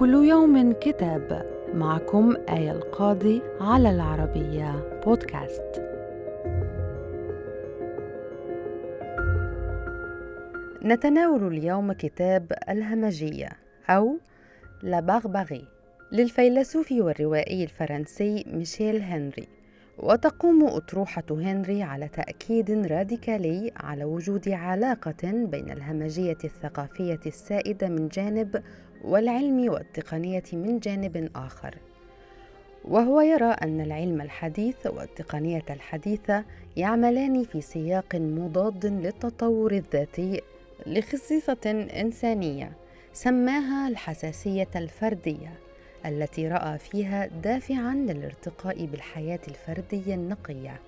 كل يوم كتاب معكم آية القاضي على العربية بودكاست. نتناول اليوم كتاب الهمجية أو لا بغبغي للفيلسوف والروائي الفرنسي ميشيل هنري وتقوم أطروحة هنري على تأكيد راديكالي على وجود علاقة بين الهمجية الثقافية السائدة من جانب والعلم والتقنية من جانب آخر. وهو يرى أن العلم الحديث والتقنية الحديثة يعملان في سياق مضاد للتطور الذاتي لخصيصة إنسانية سماها الحساسية الفردية التي رأى فيها دافعا للارتقاء بالحياة الفردية النقية.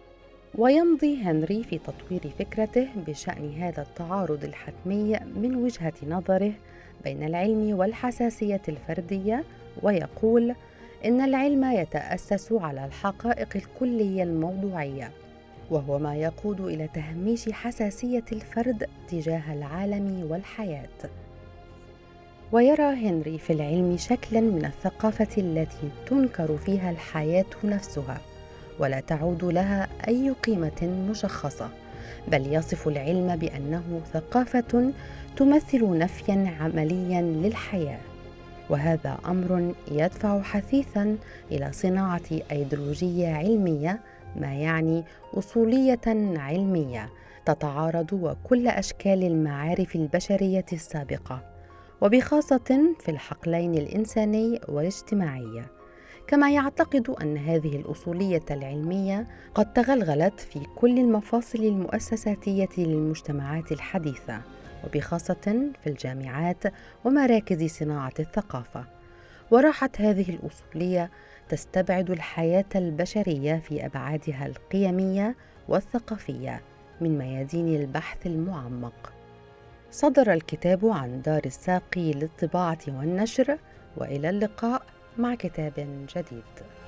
ويمضي هنري في تطوير فكرته بشأن هذا التعارض الحتمي من وجهة نظره بين العلم والحساسية الفردية ويقول إن العلم يتأسس على الحقائق الكلية الموضوعية وهو ما يقود إلى تهميش حساسية الفرد تجاه العالم والحياة. ويرى هنري في العلم شكلا من الثقافة التي تنكر فيها الحياة نفسها ولا تعود لها أي قيمة مشخصة. بل يصف العلم بأنه ثقافة تمثل نفيا عمليا للحياة. وهذا أمر يدفع حثيثا إلى صناعة أيديولوجية علمية ما يعني أصولية علمية تتعارض وكل أشكال المعارف البشرية السابقة وبخاصة في الحقلين الإنساني والاجتماعي. كما يعتقد أن هذه الأصولية العلمية قد تغلغلت في كل المفاصل المؤسساتية للمجتمعات الحديثة وبخاصة في الجامعات ومراكز صناعة الثقافة. وراحت هذه الأصولية تستبعد الحياة البشرية في أبعادها القيمية والثقافية من ميادين البحث المعمق. صدر الكتاب عن دار الساقي للطباعة والنشر وإلى اللقاء مع كتاب جديد.